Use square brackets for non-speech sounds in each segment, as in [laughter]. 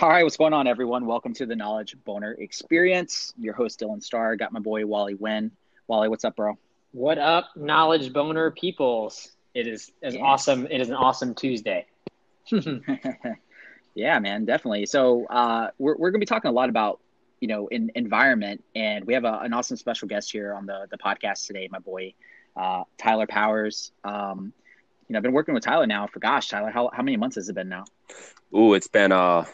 All right, what's going on, everyone? Welcome to the Knowledge Boner Experience. Your host Dylan Starr. Got my boy Wally Wynn. Wally, what's up, bro? What up, Knowledge Boner peoples? It is as yeah. awesome. It is an awesome Tuesday. [laughs] [laughs] yeah, man, definitely. So uh, we're we're gonna be talking a lot about you know in environment, and we have a, an awesome special guest here on the the podcast today. My boy uh, Tyler Powers. Um, you know, I've been working with Tyler now for gosh, Tyler, how how many months has it been now? Ooh, it's been uh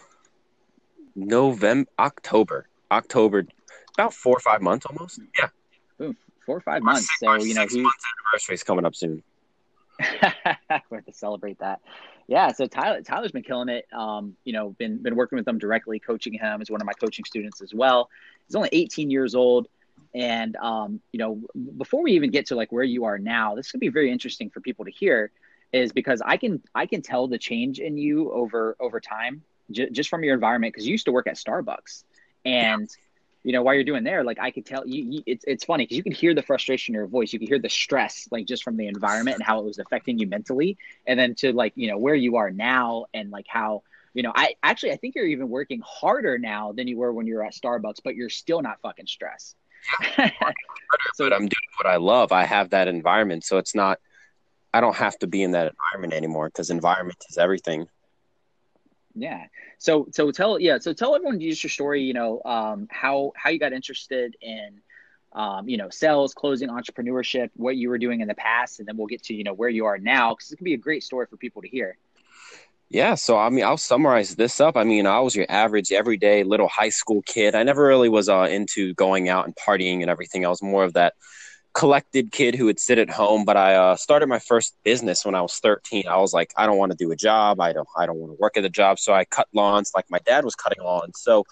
November, October, October, about four or five months almost. Yeah, Ooh, four or five months. Six, so you know, he anniversary is coming up soon. [laughs] We're to celebrate that. Yeah, so Tyler Tyler's been killing it. Um, you know, been been working with him directly, coaching him as one of my coaching students as well. He's only 18 years old, and um, you know, before we even get to like where you are now, this could be very interesting for people to hear, is because I can I can tell the change in you over over time j- just from your environment because you used to work at Starbucks. And you know while you're doing there like I could tell you, you it's it's funny because you could hear the frustration in your voice. You could hear the stress like just from the environment and how it was affecting you mentally. And then to like you know where you are now and like how you know I actually I think you're even working harder now than you were when you were at Starbucks but you're still not fucking stressed. [laughs] So, but I'm doing what I love. I have that environment. So it's not I don't have to be in that environment anymore because environment is everything yeah. So so tell yeah so tell everyone just your story. You know um, how how you got interested in um, you know sales, closing, entrepreneurship, what you were doing in the past, and then we'll get to you know where you are now because it can be a great story for people to hear. Yeah, so I mean, I'll summarize this up. I mean, I was your average, everyday little high school kid. I never really was uh, into going out and partying and everything. I was more of that collected kid who would sit at home. But I uh, started my first business when I was 13. I was like, I don't want to do a job. I don't. I don't want to work at a job. So I cut lawns like my dad was cutting lawns. So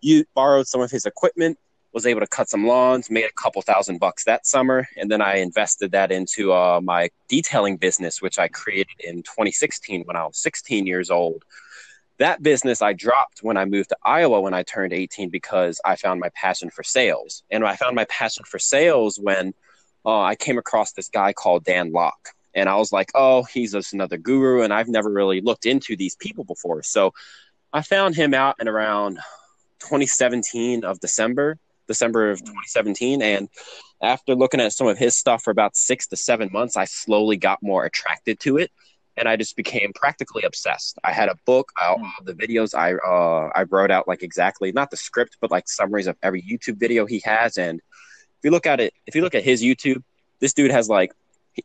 you borrowed some of his equipment, was able to cut some lawns, made a couple thousand bucks that summer, and then I invested that into uh, my detailing business, which I created in 2016 when I was 16 years old. That business I dropped when I moved to Iowa when I turned 18 because I found my passion for sales. And I found my passion for sales when uh, I came across this guy called Dan Lok. And I was like, oh, he's just another guru. And I've never really looked into these people before. So I found him out in around 2017 of December, December of 2017. And after looking at some of his stuff for about six to seven months, I slowly got more attracted to it and I just became practically obsessed. I had a book, all the videos I uh, I wrote out like exactly not the script, but like summaries of every YouTube video he has. And if you look at it, if you look at his YouTube, this dude has like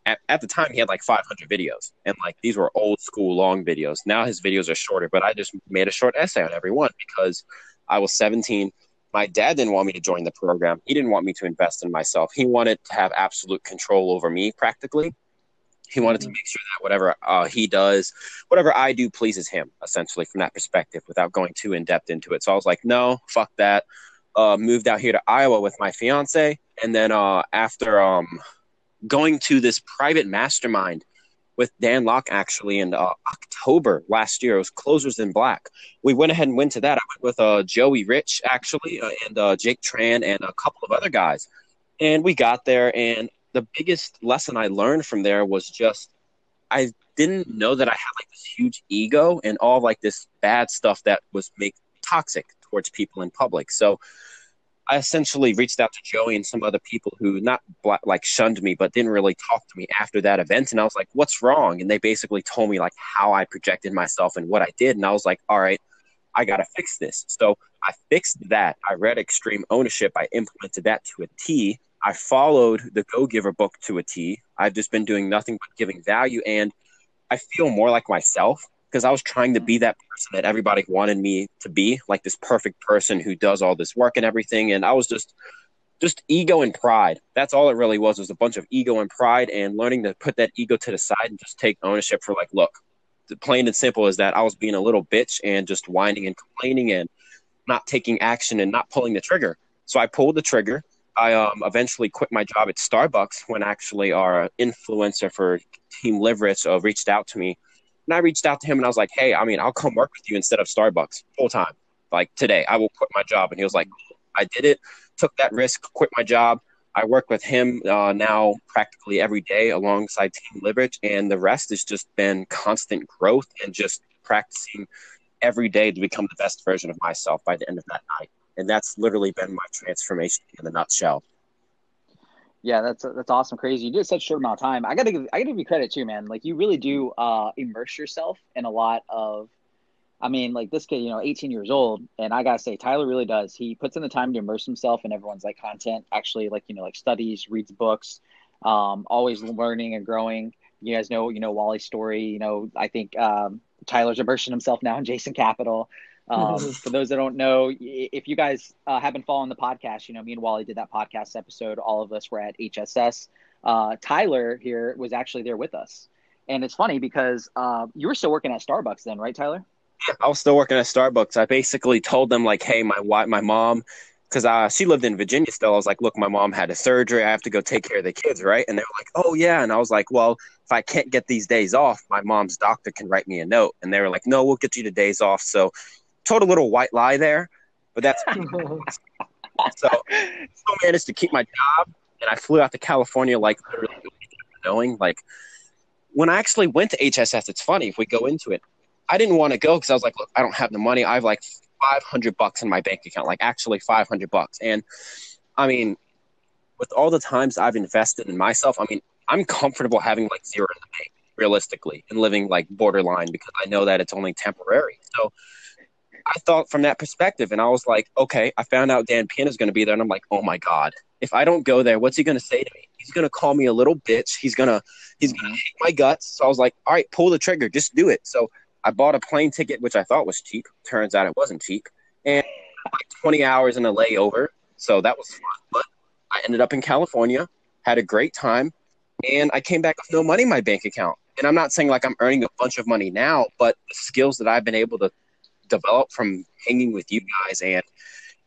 at, at the time he had like 500 videos, and like these were old school long videos. Now his videos are shorter, but I just made a short essay on every one because I was 17. My dad didn't want me to join the program. He didn't want me to invest in myself. He wanted to have absolute control over me practically he wanted to mm-hmm. make sure that whatever uh, he does, whatever I do, pleases him. Essentially, from that perspective, without going too in depth into it. So I was like, no, fuck that. Uh, moved out here to Iowa with my fiance, and then uh, after um, going to this private mastermind with Dan Lok actually in uh, October last year. It was Closers in Black. We went ahead and went to that. I went with uh, Joey Rich actually uh, and uh, Jake Tran and a couple of other guys. And we got there, and the biggest lesson I learned from there was just I didn't know that I had like this huge ego and all like this bad stuff that was make toxic towards people in public. So I essentially reached out to Joey and some other people who not like shunned me, but didn't really talk to me after that event. And I was like, "What's wrong?" And they basically told me like how I projected myself and what I did. And I was like, "All right, I got to fix this." So I fixed that. I read Extreme Ownership. I implemented that to a T. I followed the Go Giver book to a T. I've just been doing nothing but giving value, and I feel more like myself because I was trying to be that person that everybody wanted me to be, like this perfect person who does all this work and everything. And I was just, just ego and pride. That's all it really was. Was a bunch of ego and pride, and learning to put that ego to the side and just take ownership for like, look, the plain and simple is that I was being a little bitch and just whining and complaining and not taking action and not pulling the trigger. So I pulled the trigger. I um, eventually quit my job at Starbucks when actually our influencer for Team Liverich uh, reached out to me. And I reached out to him and I was like, hey, I mean, I'll come work with you instead of Starbucks full time. Like today, I will quit my job. And he was like, I did it, took that risk, quit my job. I work with him uh, now practically every day alongside Team Liverich. And the rest has just been constant growth and just practicing every day to become the best version of myself by the end of that night. And that's literally been my transformation in a nutshell. Yeah, that's that's awesome, crazy. You did such a short amount of time. I gotta give I gotta give you credit too, man. Like you really do uh, immerse yourself in a lot of. I mean, like this kid, you know, 18 years old, and I gotta say, Tyler really does. He puts in the time to immerse himself in everyone's like content. Actually, like you know, like studies, reads books, um, always learning and growing. You guys know, you know, Wally's story. You know, I think um, Tyler's immersing himself now in Jason Capital. Um, [laughs] for those that don't know, if you guys uh, have been following the podcast, you know, me and Wally did that podcast episode. All of us were at HSS. Uh, Tyler here was actually there with us. And it's funny because uh, you were still working at Starbucks then, right, Tyler? Yeah, I was still working at Starbucks. I basically told them like, "Hey, my wife, my mom, because uh, she lived in Virginia still. I was like, look, my mom had a surgery. I have to go take care of the kids, right? And they were like, oh, yeah. And I was like, well, if I can't get these days off, my mom's doctor can write me a note. And they were like, no, we'll get you the days off. So total little white lie there, but that's [laughs] so still managed to keep my job, and I flew out to California like literally knowing like when I actually went to HSS. It's funny if we go into it. I didn't want to go because I was like, look, I don't have the money. I have like 500 bucks in my bank account, like actually 500 bucks. And I mean, with all the times I've invested in myself, I mean, I'm comfortable having like zero in the bank realistically and living like borderline because I know that it's only temporary. So I thought from that perspective, and I was like, okay, I found out Dan Peña is going to be there, and I'm like, oh my god, if I don't go there, what's he going to say to me? He's going to call me a little bitch. He's gonna he's gonna mm-hmm. hate my guts. So I was like, all right, pull the trigger, just do it. So I bought a plane ticket, which I thought was cheap. Turns out it wasn't cheap, and like 20 hours in a layover. So that was fun. But I ended up in California, had a great time, and I came back with no money in my bank account. And I'm not saying like I'm earning a bunch of money now, but the skills that I've been able to develop from hanging with you guys and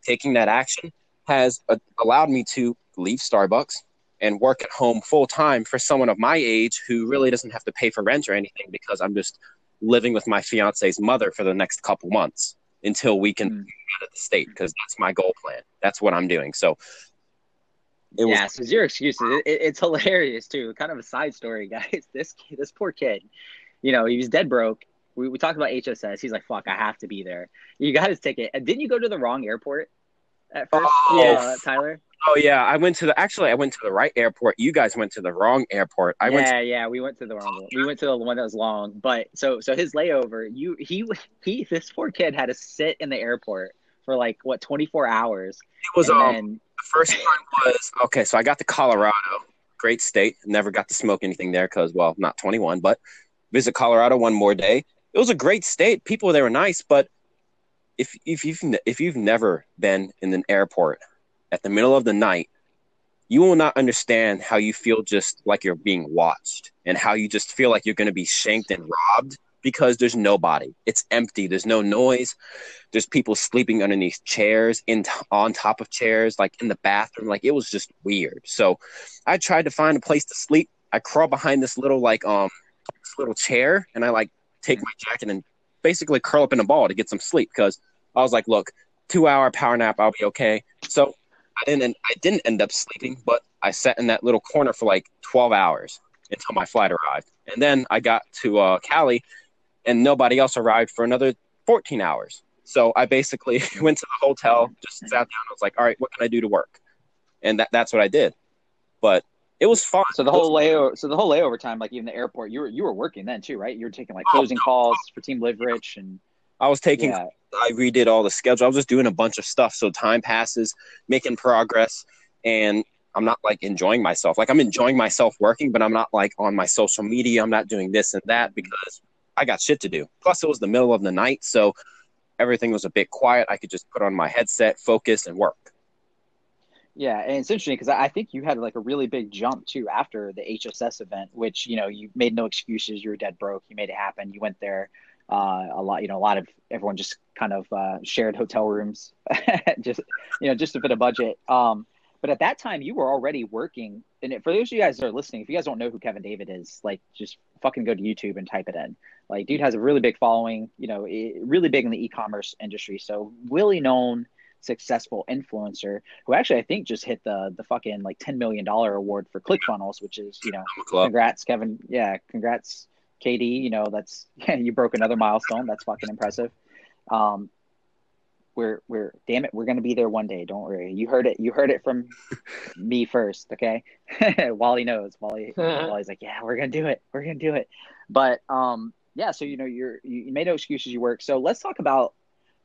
taking that action has uh, allowed me to leave Starbucks and work at home full time for someone of my age who really doesn't have to pay for rent or anything because I'm just living with my fiance's mother for the next couple months until we can mm. get out of the state because that's my goal plan. That's what I'm doing. So it yeah, was- so zero excuses. It, it's hilarious too. Kind of a side story, [laughs] guys. This this poor kid, you know, he was dead broke. We, we talked about HSS. He's like, "Fuck, I have to be there." You got his ticket. And didn't you go to the wrong airport at first, oh, uh, Tyler? Oh yeah, I went to the. Actually, I went to the right airport. You guys went to the wrong airport. I yeah, went. To, yeah, we went to the wrong one. We went to the one that was long. But so so his layover, you he he this poor kid had to sit in the airport for like what twenty four hours. It was um then, the first one was okay. So I got to Colorado, great state. Never got to smoke anything there because well, not twenty one, but visit Colorado one more day. It was a great state. People there were nice, but if if you've if you've never been in an airport at the middle of the night, you will not understand how you feel just like you're being watched and how you just feel like you're going to be shanked and robbed because there's nobody. It's empty. There's no noise. There's people sleeping underneath chairs, in on top of chairs, like in the bathroom. Like it was just weird. So I tried to find a place to sleep. I crawl behind this little like um this little chair and I like take my jacket and basically curl up in a ball to get some sleep because I was like, look, two hour power nap, I'll be okay. So I didn't I didn't end up sleeping, but I sat in that little corner for like 12 hours until my flight arrived. And then I got to uh, Cali and nobody else arrived for another 14 hours. So I basically [laughs] went to the hotel, just sat down. I was like, all right, what can I do to work? And that, that's what I did. But it was fun. So the whole layover, so the whole layover time, like even the airport, you were you were working then too, right? You were taking like closing oh, calls for Team Live Rich, and I was taking. Yeah. I redid all the schedule. I was just doing a bunch of stuff. So time passes, making progress, and I'm not like enjoying myself. Like I'm enjoying myself working, but I'm not like on my social media. I'm not doing this and that because I got shit to do. Plus, it was the middle of the night, so everything was a bit quiet. I could just put on my headset, focus, and work. Yeah, and it's interesting because I think you had like a really big jump too after the HSS event, which you know you made no excuses. You were dead broke. You made it happen. You went there. Uh, a lot, you know, a lot of everyone just kind of uh, shared hotel rooms, [laughs] just you know, just a bit of budget. Um, but at that time, you were already working. And for those of you guys that are listening, if you guys don't know who Kevin David is, like just fucking go to YouTube and type it in. Like, dude has a really big following. You know, really big in the e-commerce industry. So really known successful influencer who actually I think just hit the the fucking like ten million dollar award for ClickFunnels, which is you know congrats Kevin, yeah, congrats KD. You know that's yeah, [laughs] you broke another milestone. That's fucking impressive. Um, we're we're damn it, we're gonna be there one day. Don't worry. You heard it. You heard it from [laughs] me first. Okay. [laughs] Wally knows. Wally Wally's like, yeah, we're gonna do it. We're gonna do it. But um, yeah. So you know, you're you, you made no excuses. You work. So let's talk about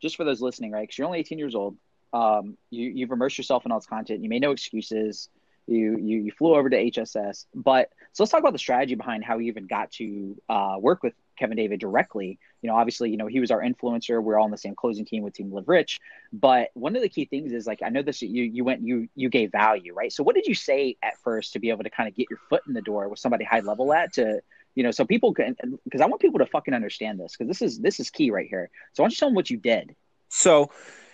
just for those listening, right? Because you're only 18 years old. Um, you you've immersed yourself in all this content. You made no excuses. You, you you flew over to HSS, but so let's talk about the strategy behind how you even got to uh, work with Kevin David directly. You know, obviously, you know he was our influencer. We're all on the same closing team with Team Live Rich. But one of the key things is like I know this. You you went you you gave value, right? So what did you say at first to be able to kind of get your foot in the door with somebody high level at to you know so people can because I want people to fucking understand this because this is this is key right here. So why don't you tell them what you did? So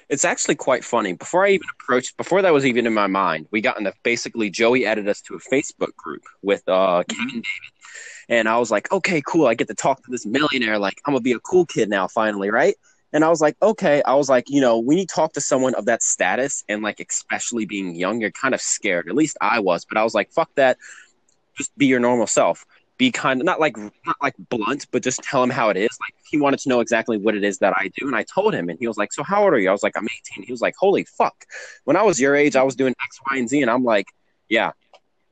it's actually quite funny. Before I even approached, before that was even in my mind, we got in the basically Joey added us to a Facebook group with uh, Kevin David, and I was like, okay, cool. I get to talk to this millionaire. Like I'm gonna be a cool kid now, finally, right? And I was like, okay. I was like, you know, when you talk to someone of that status and like especially being young, you're kind of scared. At least I was, but I was like, fuck that. Just be your normal self be kind of not like not like blunt, but just tell him how it is. Like he wanted to know exactly what it is that I do, and I told him, and he was like, "So how old are you?" I was like, "I'm 18." He was like, "Holy fuck!" When I was your age, I was doing X, Y, and Z, and I'm like, "Yeah."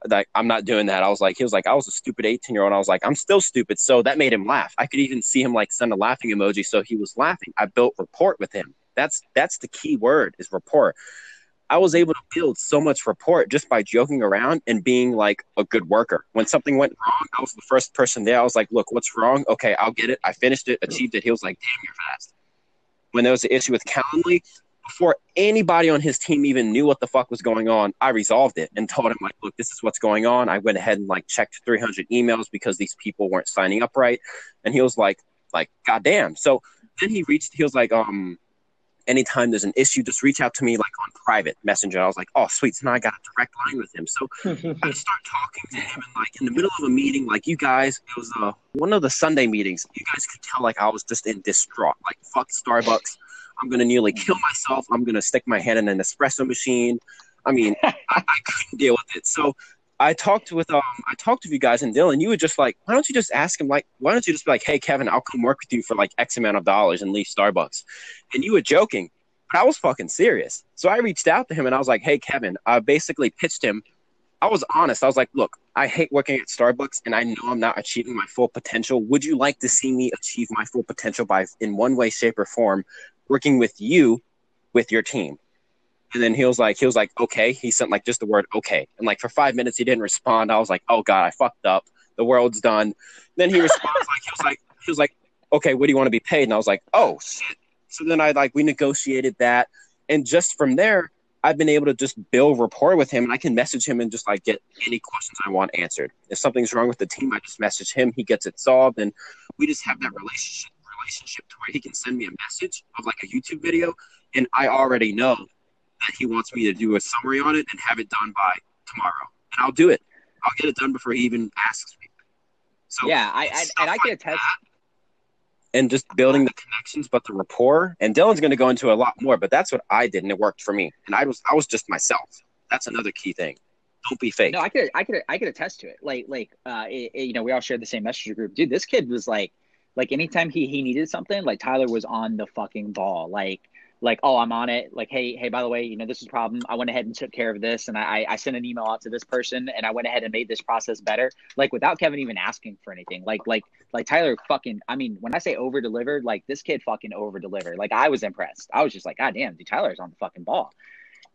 Like I'm not doing that. I was like, he was like, I was a stupid 18 year old. I was like, I'm still stupid. So that made him laugh. I could even see him like send a laughing emoji. So he was laughing. I built rapport with him. That's that's the key word is rapport. I was able to build so much rapport just by joking around and being like a good worker. When something went wrong, I was the first person there. I was like, look, what's wrong? Okay, I'll get it. I finished it, achieved it. He was like, damn, you're fast. When there was an issue with Calendly, before anybody on his team even knew what the fuck was going on, I resolved it and told him like, look, this is what's going on. I went ahead and like checked 300 emails because these people weren't signing up right. And he was like, like, goddamn. So then he reached, he was like, um, anytime there's an issue, just reach out to me like on private messenger. I was like, oh, sweet. So now I got a direct line with him. So [laughs] I start talking to him and like in the middle of a meeting, like you guys, it was uh, one of the Sunday meetings. You guys could tell like I was just in distraught. Like fuck Starbucks. I'm gonna nearly kill myself. I'm gonna stick my hand in an espresso machine. I mean, I, I couldn't deal with it. So I talked with um I talked with you guys and Dylan. You were just like, why don't you just ask him like, why don't you just be like, hey Kevin, I'll come work with you for like X amount of dollars and leave Starbucks. And you were joking, but I was fucking serious. So I reached out to him and I was like, hey Kevin, I basically pitched him. I was honest. I was like, look, I hate working at Starbucks and I know I'm not achieving my full potential. Would you like to see me achieve my full potential by in one way, shape, or form working with you with your team? And then he was like, he was like, okay. He sent like just the word okay. And like for five minutes he didn't respond. I was like, oh God, I fucked up. The world's done. Then he responds like he was like he was like, okay, what do you want to be paid? And I was like, oh shit. So then I like we negotiated that. And just from there, I've been able to just build rapport with him and I can message him and just like get any questions I want answered. If something's wrong with the team, I just message him, he gets it solved, and we just have that relationship relationship to where he can send me a message of like a YouTube video and I already know he wants me to do a summary on it and have it done by tomorrow, and I'll do it. I'll get it done before he even asks me. So yeah, I, I and I can attest. And just building the connections, but the rapport. And Dylan's going to go into a lot more, but that's what I did, and it worked for me. And I was I was just myself. That's another key thing. Don't be fake. No, I could I could I could attest to it. Like like uh, it, it, you know, we all shared the same messenger group. Dude, this kid was like like anytime he he needed something, like Tyler was on the fucking ball. Like like, oh, I'm on it. Like, hey, hey, by the way, you know, this is a problem. I went ahead and took care of this, and I, I sent an email out to this person, and I went ahead and made this process better. Like, without Kevin even asking for anything. Like, like, like Tyler fucking. I mean, when I say over delivered, like this kid fucking over delivered. Like, I was impressed. I was just like, God damn, dude, Tyler's on the fucking ball.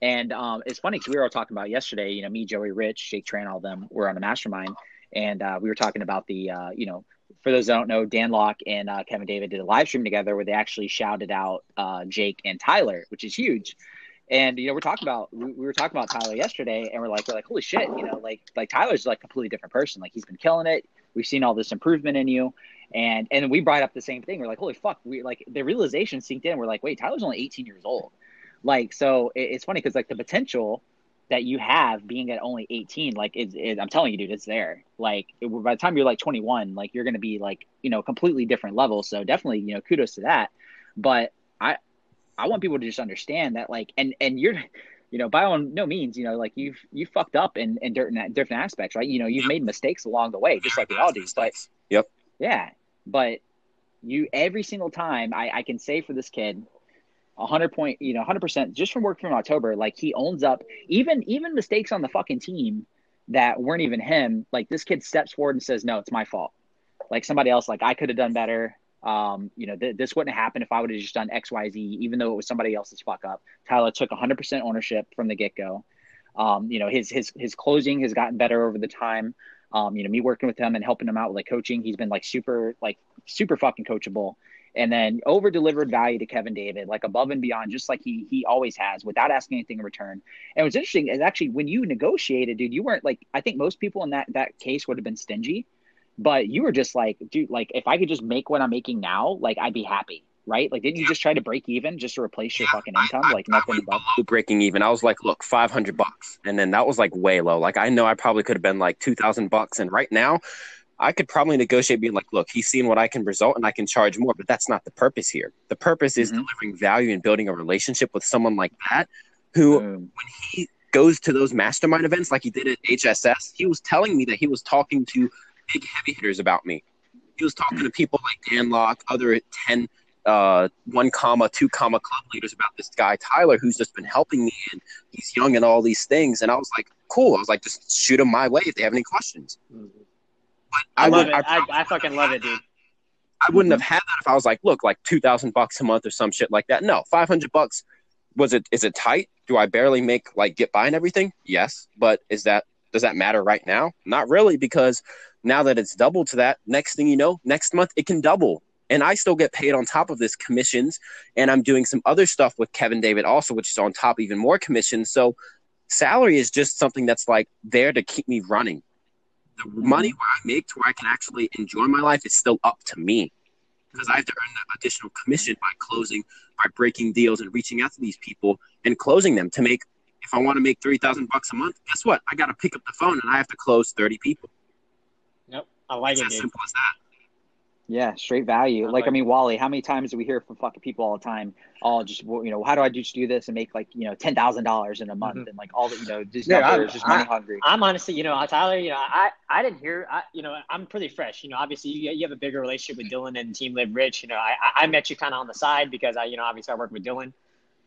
And um, it's funny because we were all talking about yesterday. You know, me, Joey, Rich, Jake Tran, all them were on the mastermind, and uh, we were talking about the, uh, you know, for those that don't know, Dan Lok and uh, Kevin David did a live stream together where they actually shouted out uh, Jake and Tyler, which is huge. And you know, we're talking about we, we, were talking about Tyler yesterday, and we're like, we're like, holy shit, you know, like like Tyler's like a completely different person. Like he's been killing it. We've seen all this improvement in you, and and we brought up the same thing. We're like, holy fuck, we like the realization synced in. We're like, wait, Tyler's only 18 years old. Like, so it, it's funny because like the potential that you have being at only 18 like it, it, i'm telling you dude it's there. Like it, by the time you're like 21 like you're going to be like you know completely different level. So definitely you know kudos to that. But i i want people to just understand that like and and you're you know by no means you know like you've you fucked up in in different different aspects right? You know you've made mistakes along the way just like we all do but yep. Yeah. But You every single time I, I can say for this kid, hundred point, you know, hundred percent just from working from October, like he owns up even even mistakes on the fucking team that weren't even him. Like this kid steps forward and says, "No, it's my fault." Like somebody else, like I could have done better. Um, you know, th- this wouldn't have happened if I would have just done X, Y, Z, even though it was somebody else's fuck up. Tyler took 100% ownership from the get go. Um, you know, his his his closing has gotten better over the time. Um, you know, me working with him and helping him out with like coaching, he's been like super like super fucking coachable. And then over delivered value to Kevin David, like above and beyond, just like he he always has, without asking anything in return. And what's interesting is actually when you negotiated, dude, you weren't like I think most people in that that case would have been stingy, but you were just like, dude, like if I could just make what I'm making now, like I'd be happy right? Like, didn't you just try to break even just to replace your fucking income? I, like nothing above breaking even. I was like, look, five hundred bucks, and then that was like way low. Like I know I probably could have been like two thousand bucks, and right now, I could probably negotiate being like, look, he's seen what I can result, and I can charge more. But that's not the purpose here. The purpose is mm-hmm. delivering value and building a relationship with someone like that, who when he goes to those mastermind events like he did at HSS, he was telling me that he was talking to big heavy hitters about me. He was talking to people like Dan Lok, other 10 uh, one comma, two comma club leaders about this guy Tyler, who's just been helping me, and he's young and all these things. And I was like, cool. I was like, just shoot him my way if they have any questions. Mm-hmm. I, I, love would, it. I, I, I fucking love it, dude. I wouldn't have had that if I was like, look, like two thousand bucks a month or some shit like that. No, five hundred bucks. Was it? Is it tight? Do I barely make like get by and everything? Yes, but is that does that matter right now? Not really, because now that it's doubled to that, next thing you know, next month it can double and I still get paid on top of this commissions. And I'm doing some other stuff with Kevin David also, which is on top even more commissions. So salary is just something that's like there to keep me running. The money where I make to where I can actually enjoy my life is still up to me because I have to earn that additional commission by closing, by breaking deals and reaching out to these people and closing them to make. If I want to make three thousand bucks a month, guess what? I got to pick up the phone and I have to close thirty people. Yep, I like it's it. As dude. simple as that. Yeah, straight value. Like, like, I mean, Wally, how many times do we hear from fucking people all the time? Oh, just you know, how do I just do this and make like you know ten thousand dollars in a month mm-hmm. and like all the you know just yeah, numbers, just money hungry. I'm honestly, you know, Tyler, you know, I I didn't hear, I, you know, I'm pretty fresh. You know, obviously you, you have a bigger relationship with Dylan and Team Live Rich. You know, I I met you kind of on the side because I you know obviously I work with Dylan.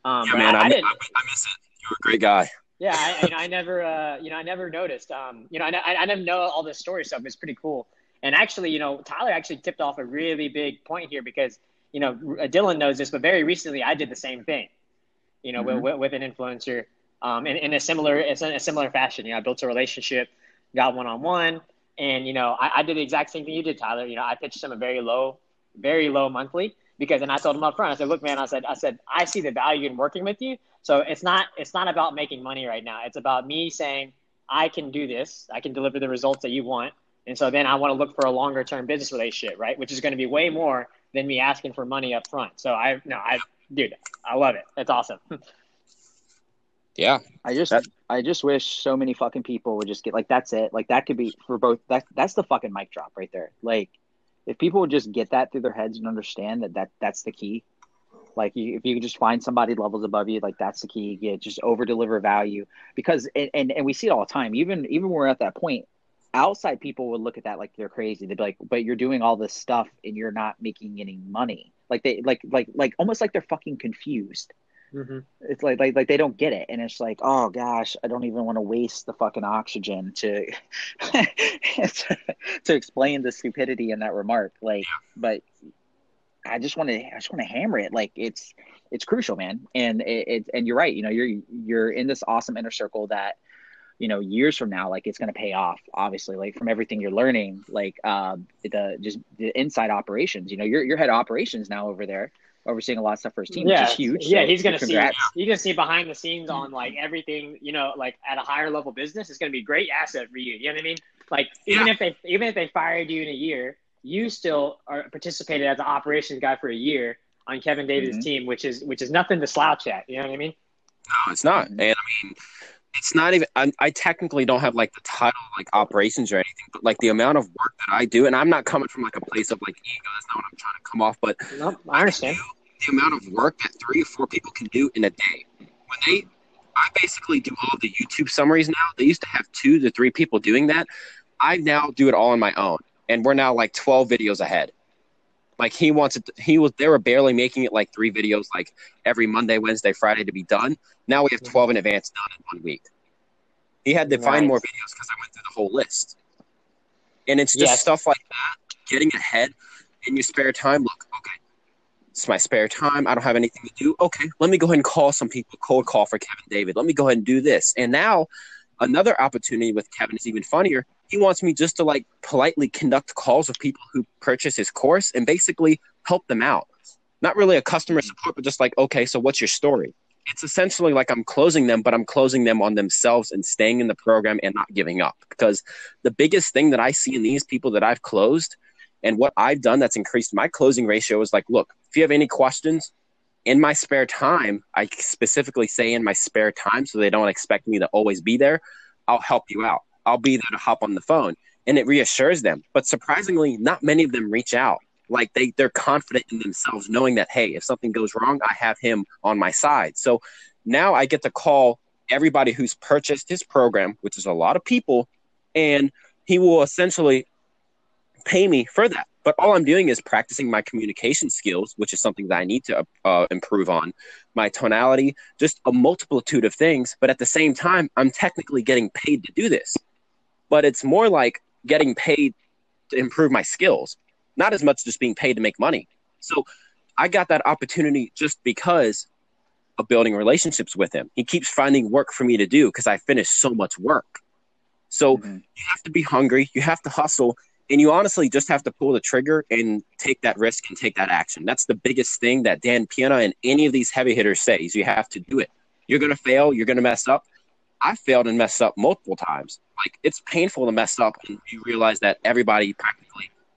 Um, yeah, man, I, I, didn't. I, I miss it. You're a great guy. Yeah, I, you know, I never, uh, you know, I never noticed. Um, you know, I, I, never know all this story stuff. It's pretty cool. And actually, you know, Tyler actually tipped off a really big point here because, you know, Dylan knows this, but very recently I did the same thing, you know, mm-hmm. with, with, an influencer um, in, in a similar, in a similar fashion. You know, I built a relationship, got one on one, and, you know, I, I did the exact same thing you did, Tyler. You know, I pitched him a very low, very low monthly because, and I told him up front, I said, look, man, I said, I said, I see the value in working with you. So it's not, it's not about making money right now. It's about me saying, I can do this. I can deliver the results that you want and so then I want to look for a longer term business relationship, right? Which is going to be way more than me asking for money up front. So I no, I dude, I love it. That's awesome. yeah. I just that, I just wish so many fucking people would just get like that's it. Like that could be for both that that's the fucking mic drop right there. Like if people would just get that through their heads and understand that, that that's the key. Like you, if you just find somebody levels above you, like that's the key. Yeah, just over deliver value because and, and and we see it all the time. Even even when we're at that point, outside people would look at that like they're crazy. They'd be like, "But you're doing all this stuff and you're not making any money." Like they like like like almost like they're fucking confused. Mm-hmm. It's like, like like they don't get it, and it's like, oh gosh, I don't even want to waste the fucking oxygen to [laughs] to, to explain the stupidity in that remark. Like, but I just want to I just want to hammer it. Like it's it's crucial, man. And it, it and you're right. You know, you're you're in this awesome inner circle that you know years from now like it's going to pay off obviously like from everything you're learning like uh, the just the inside operations you know you're, you're head of operations now over there overseeing a lot of stuff for his team yeah. which is huge yeah so he's going to see he's going to see behind the scenes on like everything you know like at a higher level business it's going to be a great asset for you you know what i mean like even yeah. if they even if they fired you in a year you still are participated as an operations guy for a year on kevin david's mm-hmm. team which is which is nothing to slouch at you know what i mean no it's not and i mean it's not even I, I, technically don't have like the title like operations or anything but like the amount of work that i do and i'm not coming from like a place of like ego that's not what i'm trying to come off but nope, i understand the amount of work that three or four people can do in a day when they i basically do all the youtube summaries now they used to have two to three people doing that i now do it all on my own and we're now like 12 videos ahead Like he wants it. he was. They were barely making it like three videos, like every Monday, Wednesday, Friday to be done. Now we have twelve in advance done in one week. He had to find more videos because I went through the whole list. And it's just Yes. stuff like that, getting ahead in your spare time. Look, okay, it's my spare time. I don't have anything to do. Okay, let me go ahead and call some people, cold call for Kevin David. Let me go ahead and do this. And now another opportunity with Kevin is even funnier. He wants me just to like politely conduct calls with people who purchase his course and basically help them out. Not really a customer support, but just like, okay, so what's your story? It's essentially like I'm closing them, but I'm closing them on themselves and staying in the program and not giving up. Because the biggest thing that I see in these people that I've closed and what I've done that's increased my closing ratio is like, look, if you have any questions in my spare time, I specifically say in my spare time so they don't expect me to always be there, I'll help you out. I'll be there to hop on the phone. And it reassures them. But surprisingly, not many of them reach out. Like they, they're confident in themselves, knowing that, hey, if something goes wrong, I have him on my side. So now I get to call everybody who's purchased his program, which is a lot of people, and he will essentially pay me for that. But all I'm doing is practicing my communication skills, which is something that I need to uh, improve on, my tonality, just a multitude of things. But at the same time, I'm technically getting paid to do this. But it's more like getting paid to improve my skills, not as much just being paid to make money. So I got that opportunity just because of building relationships with him. He keeps finding work for me to do because I finish so much work. So Mhm. you have to be hungry, you have to hustle, and you honestly just have to pull the trigger and take that risk and take that action. That's the biggest thing that Dan Peña and any of these heavy hitters say is you have to do it. You're gonna fail, you're gonna mess up. I failed and messed up multiple times. Like it's painful to mess up and you realize that everybody practically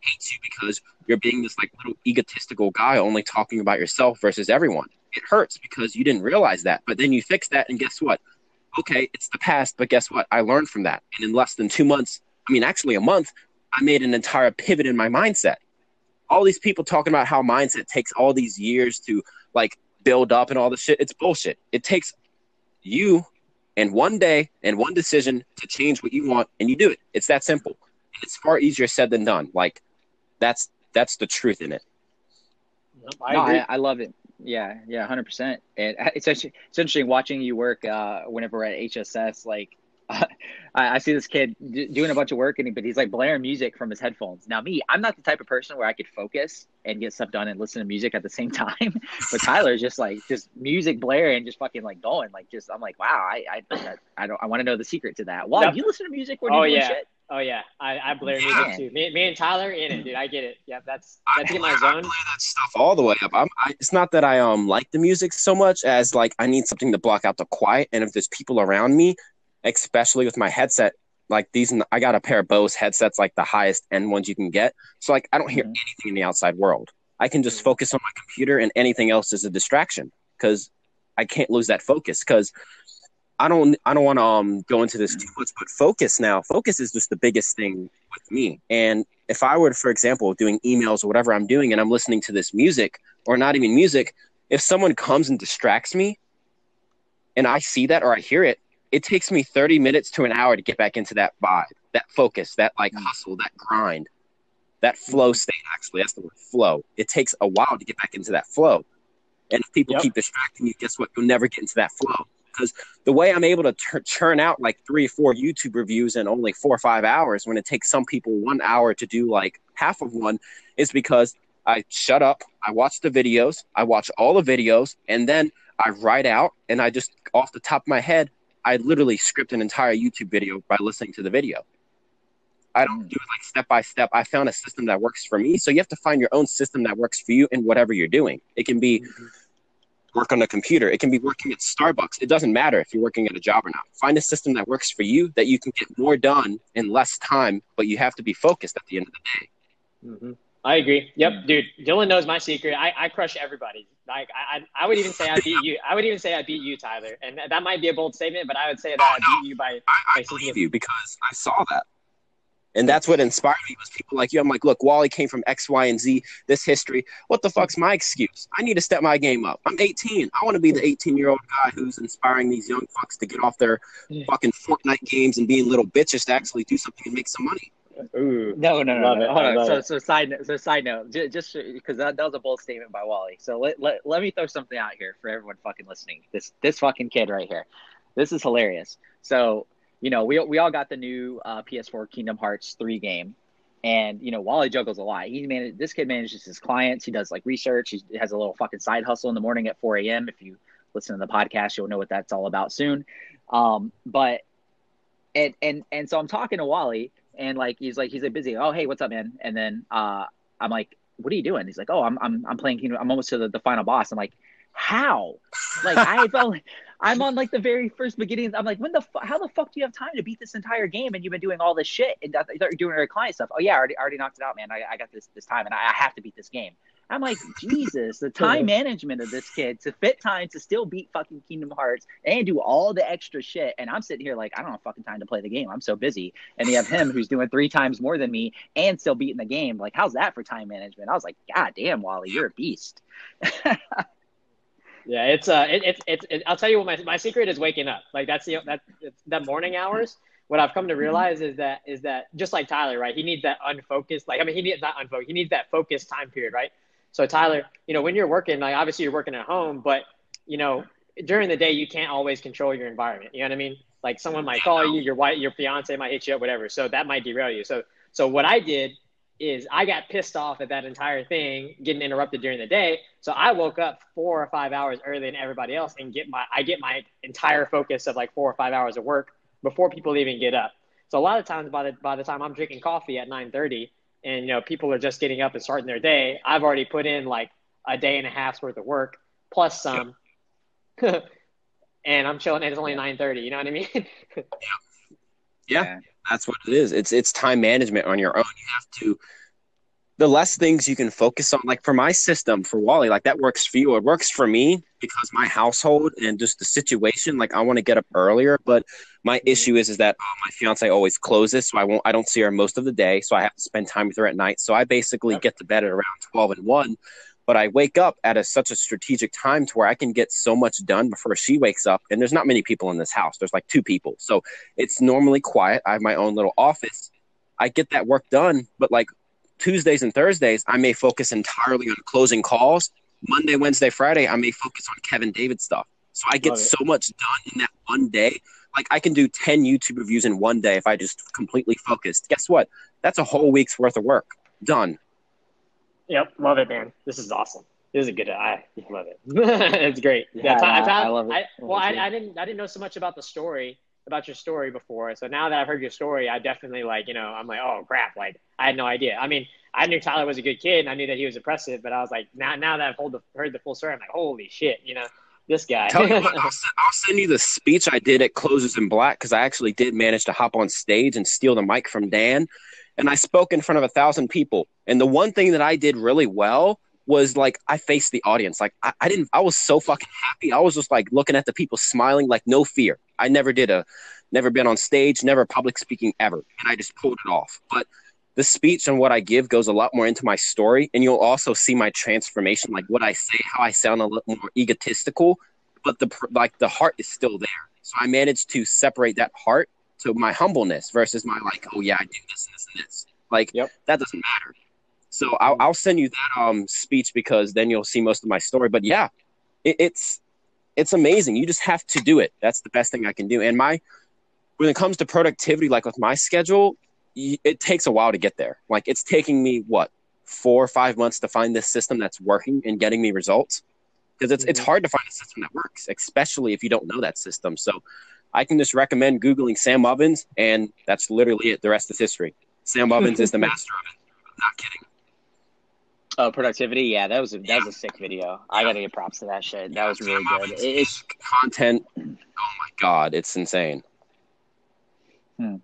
hates you because you're being this like little egotistical guy only talking about yourself versus everyone. It hurts because you didn't realize that. But then you fix that and guess what? Okay, it's the past, but guess what? I learned from that. And in less than two months, I mean actually a month, I made an entire pivot in my mindset. All these people talking about how mindset takes all these years to like build up and all this shit. It's bullshit. It takes you and one day and one decision to change what you want and you do it. It's that simple. And it's far easier said than done. Like that's that's the truth in it. Nope, I no. I, I love it. Yeah, yeah, hundred percent. And [laughs] it's actually it's interesting watching you work. Uh, whenever we're at HSS, like [laughs] I, I see this kid d- doing a bunch of work, and he, but he's like blaring music from his headphones. Now, me, I'm not the type of person where I could focus and get stuff done and listen to music at the same [laughs] time. but Tyler's just like just music blaring, just fucking like going, like just I'm like, wow, I I I don't I want to know the secret to that. Wow, Yep. you listen to music when Oh, you're doing yeah. shit? Oh yeah, I, I blare Man. music too. Me, me and Tyler in it, dude. I get it. Yeah, that's I that's in my blare- I zone. blare that stuff all the way up. I'm, I, it's not that I um like the music so much as like I need something to block out the quiet. And if there's people around me, especially with my headset, like these, I got a pair of Bose headsets, like the highest end ones you can get. So like I don't hear Mhm. anything in the outside world. I can just Mhm. focus on my computer, and anything else is a distraction because I can't lose that focus. Because I don't, I don't want to um go into this too much, but focus now. Focus is just the biggest thing with me. And if I were, for example, doing emails or whatever I'm doing, and I'm listening to this music or not even music, if someone comes and distracts me, and I see that or I hear it, it takes me 30 minutes to an hour to get back into that vibe, that focus, that like Mm. hustle, that grind, that flow state. Actually, that's the word flow. It takes a while to get back into that flow. And if people Yep. keep distracting you, guess what? You'll never get into that flow. Because the way I'm able to tur- churn out like three or four YouTube reviews in only four or five hours when it takes some people one hour to do like half of one is because I shut up, I watch the videos, I watch all the videos, and then I write out and I just off the top of my head, I literally script an entire YouTube video by listening to the video. I don't do it like step by step. I found a system that works for me. So you have to find your own system that works for you in whatever you're doing. It can be mm-hmm. Work on a computer. It can be working at Starbucks. It doesn't matter if you're working at a job or not. Find a system that works for you that you can get more done in less time, but you have to be focused at the end of the day. hmm I agree. Yep, dude. Dylan knows my secret. I, I crush everybody. Like I, I I would even say I beat you. I would even say I beat you, Tyler. And that might be a bold statement, but I would say that I beat you by. I, I By believe you because I saw that. And that's what inspired me was people like you. I'm like, look, Wally came from X, Y, and Z, this history. What the fuck's my excuse? I need to step my game up. I'm 18. I want to be the 18 year old guy who's inspiring these young fucks to get off their Yeah. fucking Fortnite games and being little bitches to actually do something and make some money. Ooh. No, no, no, no. Hold on. love So, so side note, so side note, ju- just because that, that was a bold statement by Wally. So let, let let me throw something out here for everyone fucking listening. This this fucking kid right here. This is hilarious. So you know we we all got the new uh, PS4 Kingdom Hearts three game, and you know Wally juggles a lot. He managed this kid manages his clients. He does like research. He has a little fucking side hustle in the morning at 4 a.m. If you listen to the podcast, you'll know what that's all about soon. Um, but and and and so I'm talking to Wally, and like he's like he's like busy. Oh hey, what's up, man? And then uh, I'm like, what are you doing? He's like, oh, I'm I'm I'm playing Kingdom. I'm almost to the, the final boss. I'm like, how? Like I [laughs] felt like I'm on like the very first beginnings. I'm like, when the fu- how the fuck do you have time to beat this entire game? And you've been doing all this shit and that- you're doing your client stuff. Oh yeah, I already I already knocked it out, man. I, I got this this time, and I, I have to beat this game. I'm like, [laughs] Jesus, the time management of this kid to fit time to still beat fucking Kingdom Hearts and do all the extra shit. And I'm sitting here like, I don't have fucking time to play the game. I'm so busy. And you have him who's doing three times more than me and still beating the game. Like, how's that for time management? I was like, God damn, Wally, you're a beast. [laughs] Yeah, it's uh, it, it's it's it, I'll tell you what my my secret is waking up. Like that's the that that morning hours. What I've come to realize is that is that just like Tyler, right? He needs that unfocused. Like I mean, he needs not unfocused. He needs that focused time period, right? So Tyler, you know, when you're working, like obviously you're working at home, but you know, during the day you can't always control your environment. You know what I mean? Like someone might call you, your wife, your fiance might hit you up, whatever. So that might derail you. So so what I did is I got pissed off at that entire thing getting interrupted during the day. So I woke up four or five hours earlier than everybody else and get my I get my entire focus of like four or five hours of work before people even get up. So a lot of times by the by the time I'm drinking coffee at nine thirty and you know people are just getting up and starting their day, I've already put in like a day and a half's worth of work plus some. [laughs] and I'm chilling and it's only nine thirty, you know what I mean? [laughs] Yeah. That's what it is. It's it's time management on your own. You have to the less things you can focus on. Like for my system, for Wally, like that works for you. It works for me because my household and just the situation. Like I want to get up earlier, but my issue is is that oh, my fiance always closes, so I won't. I don't see her most of the day, so I have to spend time with her at night. So I basically get to bed at around twelve and one. But I wake up at a, such a strategic time to where I can get so much done before she wakes up. And there's not many people in this house. There's like two people, so it's normally quiet. I have my own little office. I get that work done, but like Tuesdays and Thursdays, I may focus entirely on closing calls. Monday, Wednesday, Friday, I may focus on Kevin David stuff. So I get so much done in that one day. Like I can do 10 YouTube reviews in one day if I just completely focused. Guess what? That's a whole week's worth of work done. Yep, love it, man. This is awesome. This is a good. I love it. [laughs] it's great. Yeah, Yeah, no, Ty- I love it. I, I well, I. I didn't. I didn't know so much about the story about your story before. So now that I've heard your story, I definitely like. You know, I'm like, oh crap! Like I had no idea. I mean, I knew Tyler was a good kid, and I knew that he was impressive. But I was like, now now that I've heard the, heard the full story, I'm like, holy shit! You know, this guy. Tell you what, [laughs] I'll, send, I'll send you the speech I did at Closers in Black because I actually did manage to hop on stage and steal the mic from Dan. And I spoke in front of a thousand people. And the one thing that I did really well was like I faced the audience. Like I, I didn't I was so fucking happy. I was just like looking at the people smiling, like no fear. I never did a never been on stage, never public speaking ever. And I just pulled it off. But the speech and what I give goes a lot more into my story, and you'll also see my transformation, like what I say, how I sound a little more egotistical, but the like the heart is still there. So I managed to separate that heart to my humbleness versus my like, oh yeah, I do this and this and this. Like Yep. that doesn't matter. So I'll, I'll send you that um speech because then you'll see most of my story. But yeah, it, it's it's amazing. You just have to do it. That's the best thing I can do. And my when it comes to productivity, like with my schedule, it takes a while to get there. Like it's taking me what four or five months to find this system that's working and getting me results. Because it's it's Mhm. hard to find a system that works, especially if you don't know that system. So I can just recommend googling Sam Ovens, and that's literally it. The rest is history. Sam Ovens is the master of it. I'm not kidding. Oh, productivity. Yeah, that was a, that was a sick video. I gotta give props to that shit. That was really Sam good. Ovens It's content. Oh my god, it's insane. I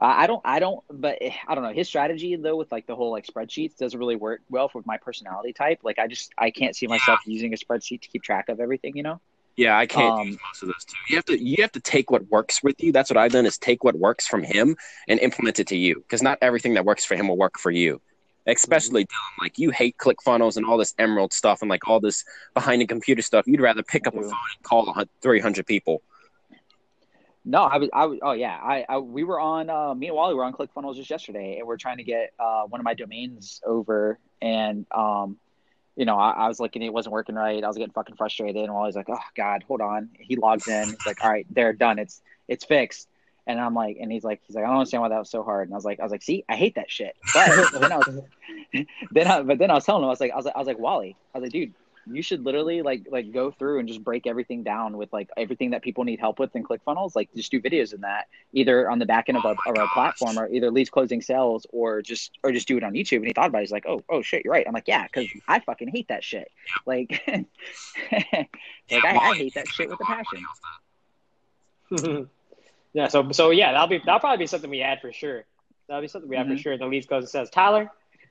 I don't, I don't, but eh, I don't know. His strategy though, with like the whole like spreadsheets, doesn't really work well for my personality type. Like, I just, I can't see myself using a spreadsheet to keep track of everything. You know? Yeah, I can't Um, use most of those too. You have to you have to take what works with you. That's what I've done is take what works from him and implement it to you. Because not everything that works for him will work for you. Especially Dylan, like you hate ClickFunnels and all this Emerald stuff and like all this behind the computer stuff. You'd rather pick up a phone and call 300 people. No, I was, I was, oh yeah, I, I we were on, uh, me and Wally were on ClickFunnels just yesterday, and we're trying to get uh, one of my domains over, and um, you know, I, I, was looking, it wasn't working right. I was getting fucking frustrated, and Wally's like, oh god, hold on. He logs in, he's like, all right, they're done. It's it's fixed. And I'm like, and he's like, he's like, I don't understand why that was so hard. And I was like, I was like, see, I hate that shit. But [laughs] then I was, [laughs] then I, but then I was telling him, I was like, I was like, I was like, Wally, I was like, dude, you should literally like like go through and just break everything down with like everything that people need help with in ClickFunnels. Like just do videos in that, either on the back end of, oh our, of our platform or either leads closing sales or just or just do it on YouTube. And he thought about it. He's like, oh oh shit, you're right. I'm like, yeah, because I fucking hate that shit. Like, [laughs] like I, I hate that shit with a passion. [laughs] yeah. So so yeah, that'll be that'll probably be something we add for sure. That'll be something we add mm-hmm. for sure. The leads closing says Tyler.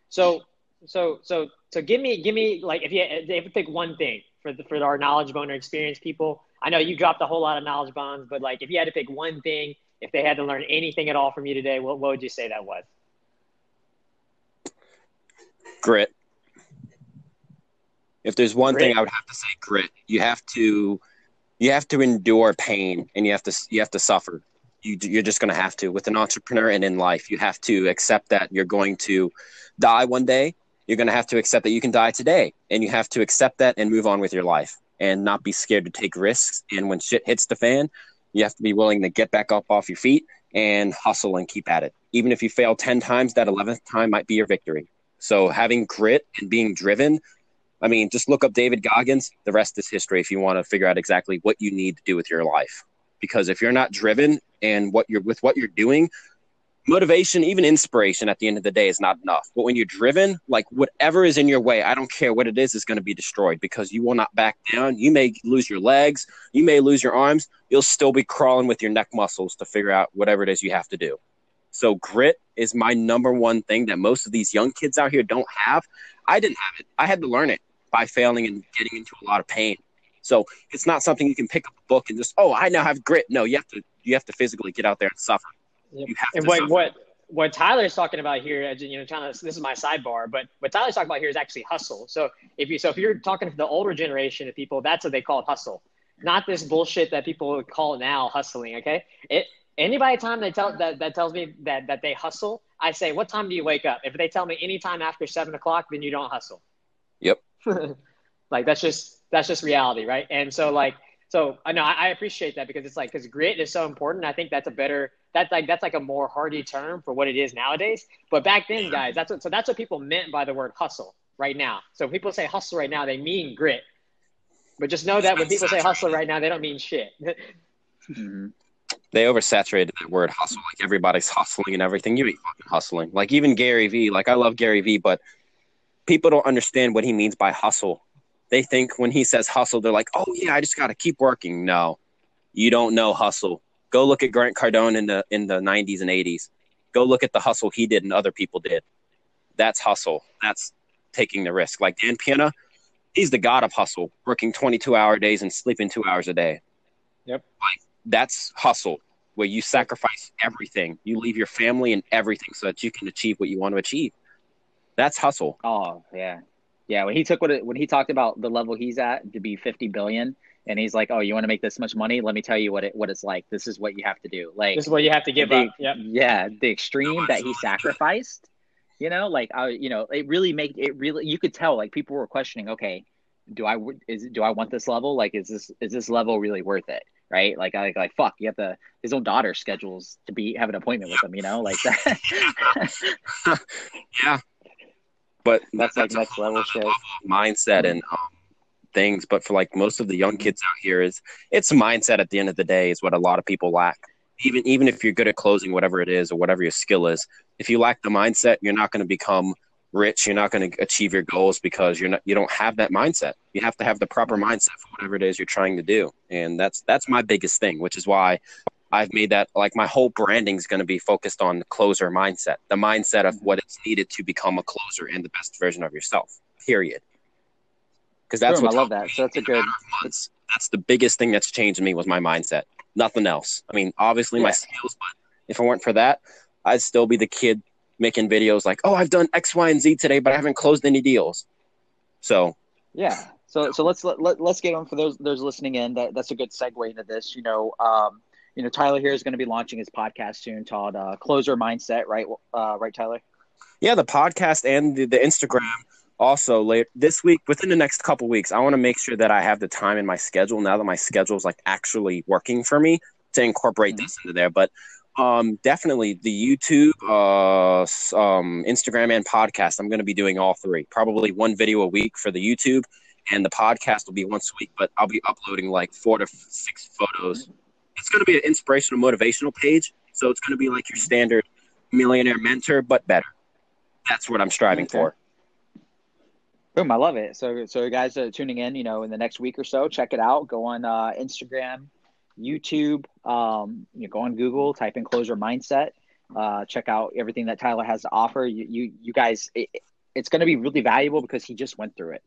So so so so give me give me like if you if you pick one thing for the, for our Knowledge Boner experience people. I know you dropped a whole lot of knowledge bombs, but like if you had to pick one thing, if they had to learn anything at all from you today, what, what would you say that was? Grit. If there's one grit. thing I would have to say, grit. You have to you have to endure pain and you have to you have to suffer. You, you're just going to have to with an entrepreneur and in life. You have to accept that you're going to die one day you're going to have to accept that you can die today and you have to accept that and move on with your life and not be scared to take risks. And when shit hits the fan you have to be willing to get back up off your feet and hustle and keep at it. Even if you fail 10 times that 11th time might be your victory. So having grit and being driven i mean just look up david goggins. The rest is history if you want to figure out exactly what you need to do with your life. Because if you're not driven and what you're with what you're doing motivation, even inspiration at the end of the day is not enough. But when you're driven, like whatever is in your way, I don't care what it is, is going to be destroyed because you will not back down. You may lose your legs, you may lose your arms, you'll still be crawling with your neck muscles to figure out whatever it is you have to do. So grit is my number one thing that most of these young kids out here don't have. I didn't have it. I had to learn it by failing and getting into a lot of pain. So it's not something you can pick up a book and just, oh, I now have grit. No, you have to you have to physically get out there and suffer. Yep. and what, what what Tyler's talking about here, you know, kind of this is my sidebar, but what Tyler's talking about here is actually hustle. So if you so if you're talking to the older generation of people, that's what they call it hustle, not this bullshit that people call now hustling. Okay, it anybody time they tell that that tells me that that they hustle, I say, what time do you wake up? If they tell me anytime after seven o'clock, then you don't hustle. Yep. [laughs] like that's just that's just reality, right? And so like so I know I appreciate that because it's like because grit is so important. I think that's a better that's like that's like a more hardy term for what it is nowadays. But back then, guys, that's what so that's what people meant by the word hustle right now. So people say hustle right now, they mean grit. But just know that when people say hustle right now, they don't mean shit. [laughs] mm-hmm. They oversaturated that word hustle. Like everybody's hustling and everything. You ain't fucking hustling. Like even Gary Vee. Like I love Gary Vee, but people don't understand what he means by hustle. They think when he says hustle, they're like, oh yeah, I just got to keep working. No, you don't know hustle Go look at Grant Cardone in the in the 90s and 80s. Go look at the hustle he did and other people did. That's hustle. That's taking the risk. Like Dan Peña, he's the god of hustle, working 22 hour days and sleeping two hours a day. Yep. Like that's hustle, where you sacrifice everything. You leave your family and everything so that you can achieve what you want to achieve. That's hustle. Oh yeah, yeah. When he took what it, when he talked about the level he's at to be 50 billion, and he's like, "Oh, you want to make this much money? Let me tell you what it what it's like. This is what you have to do. Like this is what you have to give the, up. Yep. Yeah, the extreme that he sacrificed. You know, like I, you know, it really make it really. You could tell like people were questioning. Okay, do I is do I want this level? Like, is this is this level really worth it? Right? Like, I like fuck. You have to. His own daughter schedules to be have an appointment with him. You know, like that. [laughs] yeah, [laughs] but that's, that's like next level shit. Mindset and um, things, but for like most of the young mm-hmm. kids out here, is it's a mindset at the end of the day is what a lot of people lack. Even even if you're good at closing, whatever it is or whatever your skill is, if you lack the mindset, you're not going to become rich. You're not going to achieve your goals because you're not you don't have that mindset. You have to have the proper mm-hmm. mindset for whatever it is you're trying to do, and that's that's my biggest thing, which is why I've made that like my whole branding is going to be focused on the closer mindset, the mindset of mm-hmm. what it's needed to become a closer and the best version of yourself. Period because that's what I love that. So that's a good. Months, that's the biggest thing that's changed me was my mindset. Nothing else. I mean, obviously yeah. my skills, but if it weren't for that, I'd still be the kid making videos like, "Oh, I've done X, Y, and Z today, but I haven't closed any deals." So yeah. So so let's let, let, us get on for those those listening in. That that's a good segue into this. You know, um, you know, Tyler here is going to be launching his podcast soon called uh, Closer Mindset, right? Uh, right, Tyler? Yeah, the podcast and the, the Instagram also later this week within the next couple weeks i want to make sure that i have the time in my schedule now that my schedule is like actually working for me to incorporate mm-hmm. this into there. But um definitely the youtube uh um instagram and podcast i'm going to be doing all three. Probably one video a week for the youtube and the podcast will be once a week but i'll be uploading like four to six photos. It's going to be an inspirational motivational page so it's going to be like your standard millionaire mentor but better. That's what i'm striving okay. for Boom! I love it. So, so guys uh, tuning in, you know, in the next week or so, check it out. Go on uh, Instagram, YouTube. Um, you know, go on Google, type in "closer mindset." Uh, check out everything that Tyler has to offer. You, you, you guys, it, it's going to be really valuable because he just went through it.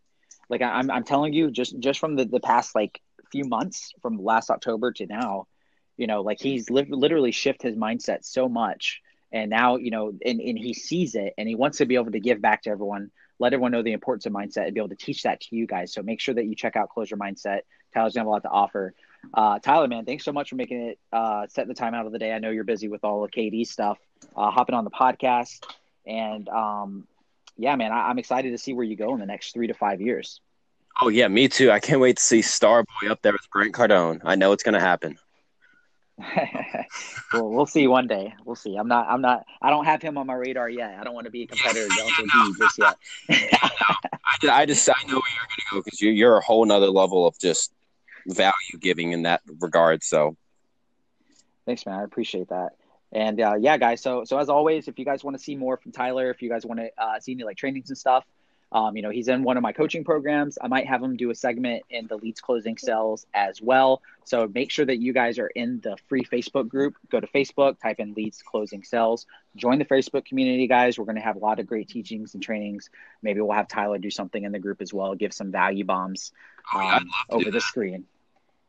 Like I, I'm, I'm telling you, just just from the the past like few months, from last October to now, you know, like he's li- literally shifted his mindset so much, and now you know, and and he sees it, and he wants to be able to give back to everyone let everyone know the importance of mindset and be able to teach that to you guys. So make sure that you check out Closer Mindset. Tyler's gonna have a lot to offer. Uh, Tyler, man, thanks so much for making it uh, set the time out of the day. I know you're busy with all the KD stuff, uh, hopping on the podcast, and um, yeah, man, I- am excited to see where you go in the next three to five years. Oh yeah, me too. I can't wait to see Starboy up there with Grant Cardone. I know it's gonna happen. [laughs] well, we'll see one day. We'll see. I'm not. I'm not. I don't have him on my radar yet. I don't want to be a competitor to D just yet. [laughs] I, I just I know where you're gonna go because you're you're a whole nother level of just value giving in that regard. So, thanks, man. I appreciate that. And uh, yeah, guys. So so as always, if you guys want to see more from Tyler, if you guys want to uh, see any like trainings and stuff, um, you know, he's in one of my coaching programs. I might have him do a segment in the leads closing sales as well. So make sure that you guys are in the free Facebook group. Go to Facebook, type in leads closing sales, join the Facebook community, guys. We're going to have a lot of great teachings and trainings. Maybe we'll have Tyler do something in the group as well, give some value bombs oh, um, over the screen.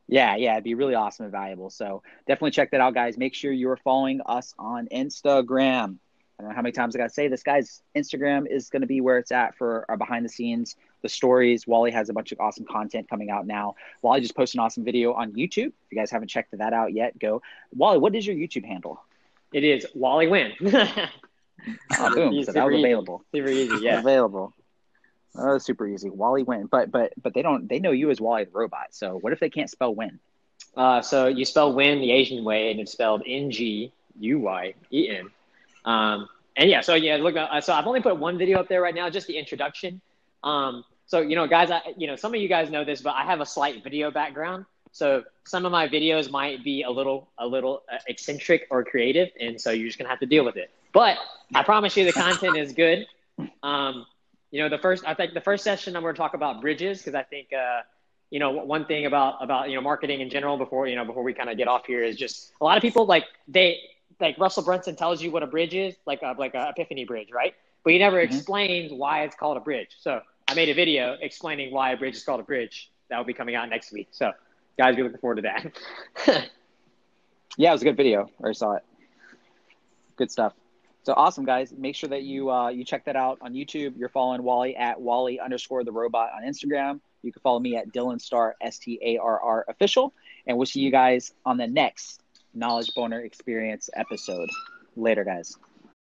Yeah, yeah, it'd be really awesome and valuable. So definitely check that out, guys. Make sure you're following us on Instagram. I don't know how many times I got to say this guy's Instagram is going to be where it's at for our behind the scenes, the stories. Wally has a bunch of awesome content coming out now. Wally just posted an awesome video on YouTube. If you guys haven't checked that out yet, go. Wally, what is your YouTube handle? It is Wally Nguyen. oh, [laughs] [laughs] boom. So that was available. Super easy. [laughs] Yeah. available. Oh, super easy. Wally Nguyen. But but but they don't they know you as Wally the robot. So what if they can't spell win? Uh, so you spell win the Asian way, and it's spelled N G U Y E N. Um, and yeah, so yeah, look, uh, so I've only put one video up there right now, just the introduction. Um, so you know, guys, I, you know, some of you guys know this, but I have a slight video background. So some of my videos might be a little, a little uh, eccentric or creative, and so you're just gonna have to deal with it. But I promise you, the content is good. Um, you know, the first, I think the first session I'm to talk about bridges because I think, uh, you know, one thing about about you know marketing in general before you know before we kind of get off here is just a lot of people like they like Russell Brunson tells you what a bridge is, like a, like a Epiphany bridge, right? But he never mm-hmm. explains why it's called a bridge. So I made a video explaining why a bridge is called a bridge. That will be coming out next week. So guys, be looking forward to that. [laughs] yeah, it was a good video. I saw it. Good stuff. So awesome, guys! Make sure that you uh, you check that out on YouTube. You're following Wally at Wally underscore the robot on Instagram. You can follow me at Dylan Starr S T A R R official, and we'll see you guys on the next Knowledge Boner Experience episode. Later, guys.